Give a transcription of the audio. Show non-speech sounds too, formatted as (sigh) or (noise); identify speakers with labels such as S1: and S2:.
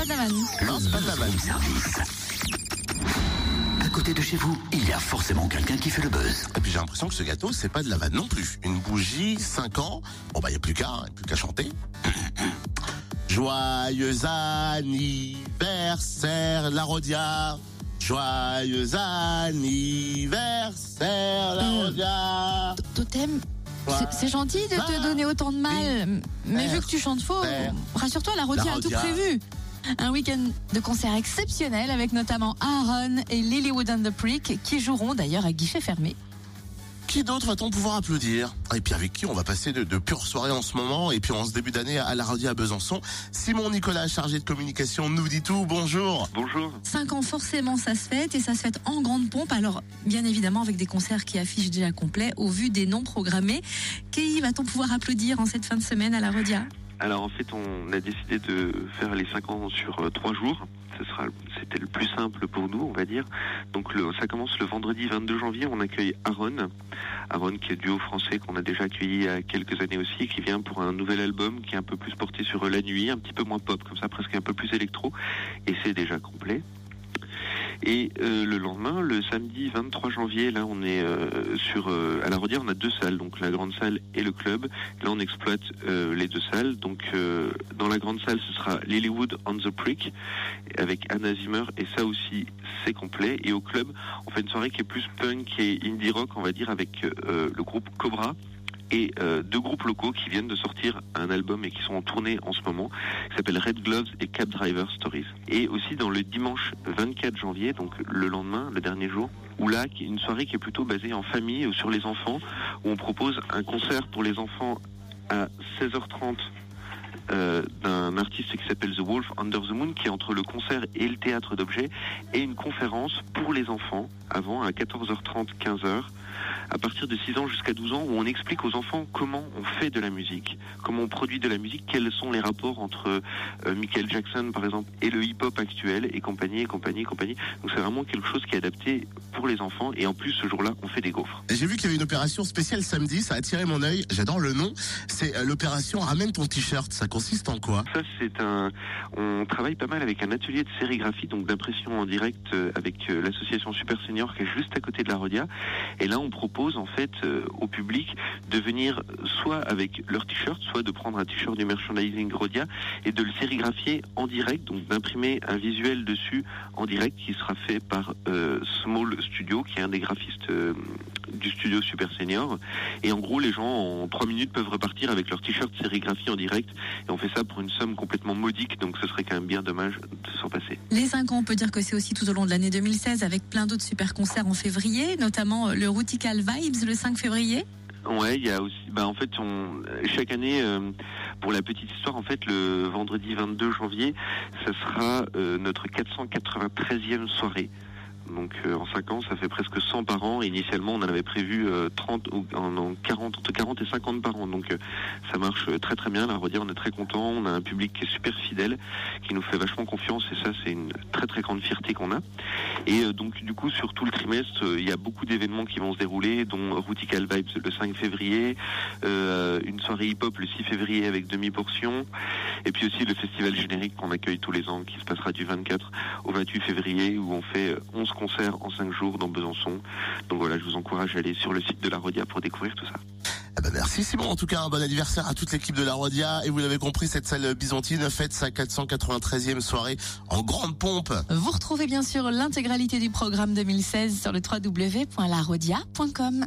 S1: pas de la vanne.
S2: Non, c'est pas de la vanne.
S3: Service. À côté de chez vous, il y a forcément quelqu'un qui fait le buzz.
S2: Et puis j'ai l'impression que ce gâteau, c'est pas de la vanne non plus. Une bougie, 5 ans. Bon bah y a plus qu'à, y a plus qu'à chanter. (coughs) Joyeux anniversaire, la Rodia. Joyeux anniversaire, la
S1: Euh,
S2: Rodia.
S1: Totem, c'est- c'est gentil de te
S2: Ah.
S1: donner autant de mal, mais vu que tu chantes faux, rassure-toi, la Rodia a tout prévu. Un week-end de concert exceptionnel avec notamment Aaron et Lilywood and the Prick qui joueront d'ailleurs à guichet fermé.
S2: Qui d'autre va-t-on pouvoir applaudir? Et puis avec qui on va passer de, de pures soirées en ce moment? Et puis en ce début d'année à la Rodia à Besançon. Simon Nicolas, chargé de communication, nous dit tout. Bonjour.
S4: Bonjour.
S1: 5 ans, forcément, ça se fête et ça se fête en grande pompe. Alors, bien évidemment, avec des concerts qui affichent déjà complet au vu des noms programmés. Qui va-t-on pouvoir applaudir en cette fin de semaine à la Rodia?
S4: Alors en fait, on a décidé de faire les 5 ans sur euh, trois jours. Ce sera, c'était le plus simple pour nous, on va dire. Donc le, ça commence le vendredi 22 janvier. On accueille Aaron, Aaron qui est duo français qu'on a déjà accueilli il y a quelques années aussi, qui vient pour un nouvel album qui est un peu plus porté sur la nuit, un petit peu moins pop, comme ça, presque un peu plus électro. Et c'est déjà complet. Et euh, le lendemain, le samedi 23 janvier, là, on est euh, sur euh, à la Rodière, on a deux salles, donc la grande salle et le club. Là, on exploite euh, les deux salles. Donc, euh, dans la grande salle, ce sera Lilywood on the Prick avec Anna Zimmer, et ça aussi, c'est complet. Et au club, on fait une soirée qui est plus punk et indie rock, on va dire, avec euh, le groupe Cobra et euh, deux groupes locaux qui viennent de sortir un album et qui sont en tournée en ce moment, qui s'appelle Red Gloves et Cab Driver Stories. Et aussi dans le dimanche 24 janvier, donc le lendemain, le dernier jour, où là, une soirée qui est plutôt basée en famille ou sur les enfants, où on propose un concert pour les enfants à 16h30 euh, d'un artiste qui s'appelle The Wolf Under the Moon, qui est entre le concert et le théâtre d'objets, et une conférence pour les enfants, avant à 14h30, 15h, à partir de 6 ans jusqu'à 12 ans, où on explique aux enfants comment on fait de la musique, comment on produit de la musique, quels sont les rapports entre euh, Michael Jackson, par exemple, et le hip-hop actuel, et compagnie, et compagnie, et compagnie. Donc c'est vraiment quelque chose qui est adapté pour les enfants, et en plus, ce jour-là, on fait des gaufres.
S2: J'ai vu qu'il y avait une opération spéciale samedi, ça a attiré mon œil. J'adore le nom. C'est euh, l'opération Ramène ton t-shirt. Ça consiste en quoi?
S4: Ça, c'est un. On travaille pas mal avec un atelier de sérigraphie, donc d'impression en direct euh, avec euh, l'association Super Senior qui est juste à côté de la Rodia. Et là, on propose en fait au public de venir soit avec leur t-shirt, soit de prendre un t-shirt du merchandising Rodia et de le sérigraphier en direct, donc d'imprimer un visuel dessus en direct qui sera fait par euh, Small Studio, qui est un des graphistes euh, du studio Super Senior. Et en gros, les gens en trois minutes peuvent repartir avec leur t-shirt sérigraphié en direct. Et on fait ça pour une somme complètement modique, donc ce serait quand même bien dommage de s'en passer.
S1: Les 5 ans, on peut dire que c'est aussi tout au long de l'année 2016 avec plein d'autres super concerts en février, notamment euh, le Routical Vibes le 5 février.
S4: Ouais, il y a aussi, bah en fait, on, chaque année, euh, pour la petite histoire, en fait, le vendredi 22 janvier, ça sera euh, notre 493e soirée. Donc euh, en 5 ans, ça fait presque 100 par an. Initialement, on en avait prévu euh, 30 ou en, en 40, entre 40 et 50 par an. Donc euh, ça marche euh, très très bien. La redire, on est très content. On a un public qui est super fidèle, qui nous fait vachement confiance et ça, c'est une très très grande fierté qu'on a. Et euh, donc du coup, sur tout le trimestre, euh, il y a beaucoup d'événements qui vont se dérouler, dont Routical Vibes le 5 février, euh, une soirée hip-hop le 6 février avec demi-portion, et puis aussi le festival générique qu'on accueille tous les ans, qui se passera du 24 au 28 février, où on fait euh, 11 concerts en 5 jours dans Besançon. Donc voilà, je vous encourage à aller sur le site de la Rodia pour découvrir tout ça.
S2: Eh ben, merci Simon. En tout cas, un bon anniversaire à toute l'équipe de la Rodia. Et vous l'avez compris, cette salle byzantine fête sa 493e soirée en grande pompe.
S1: Vous retrouvez bien sûr l'intégralité du programme 2016 sur le www.larodia.com.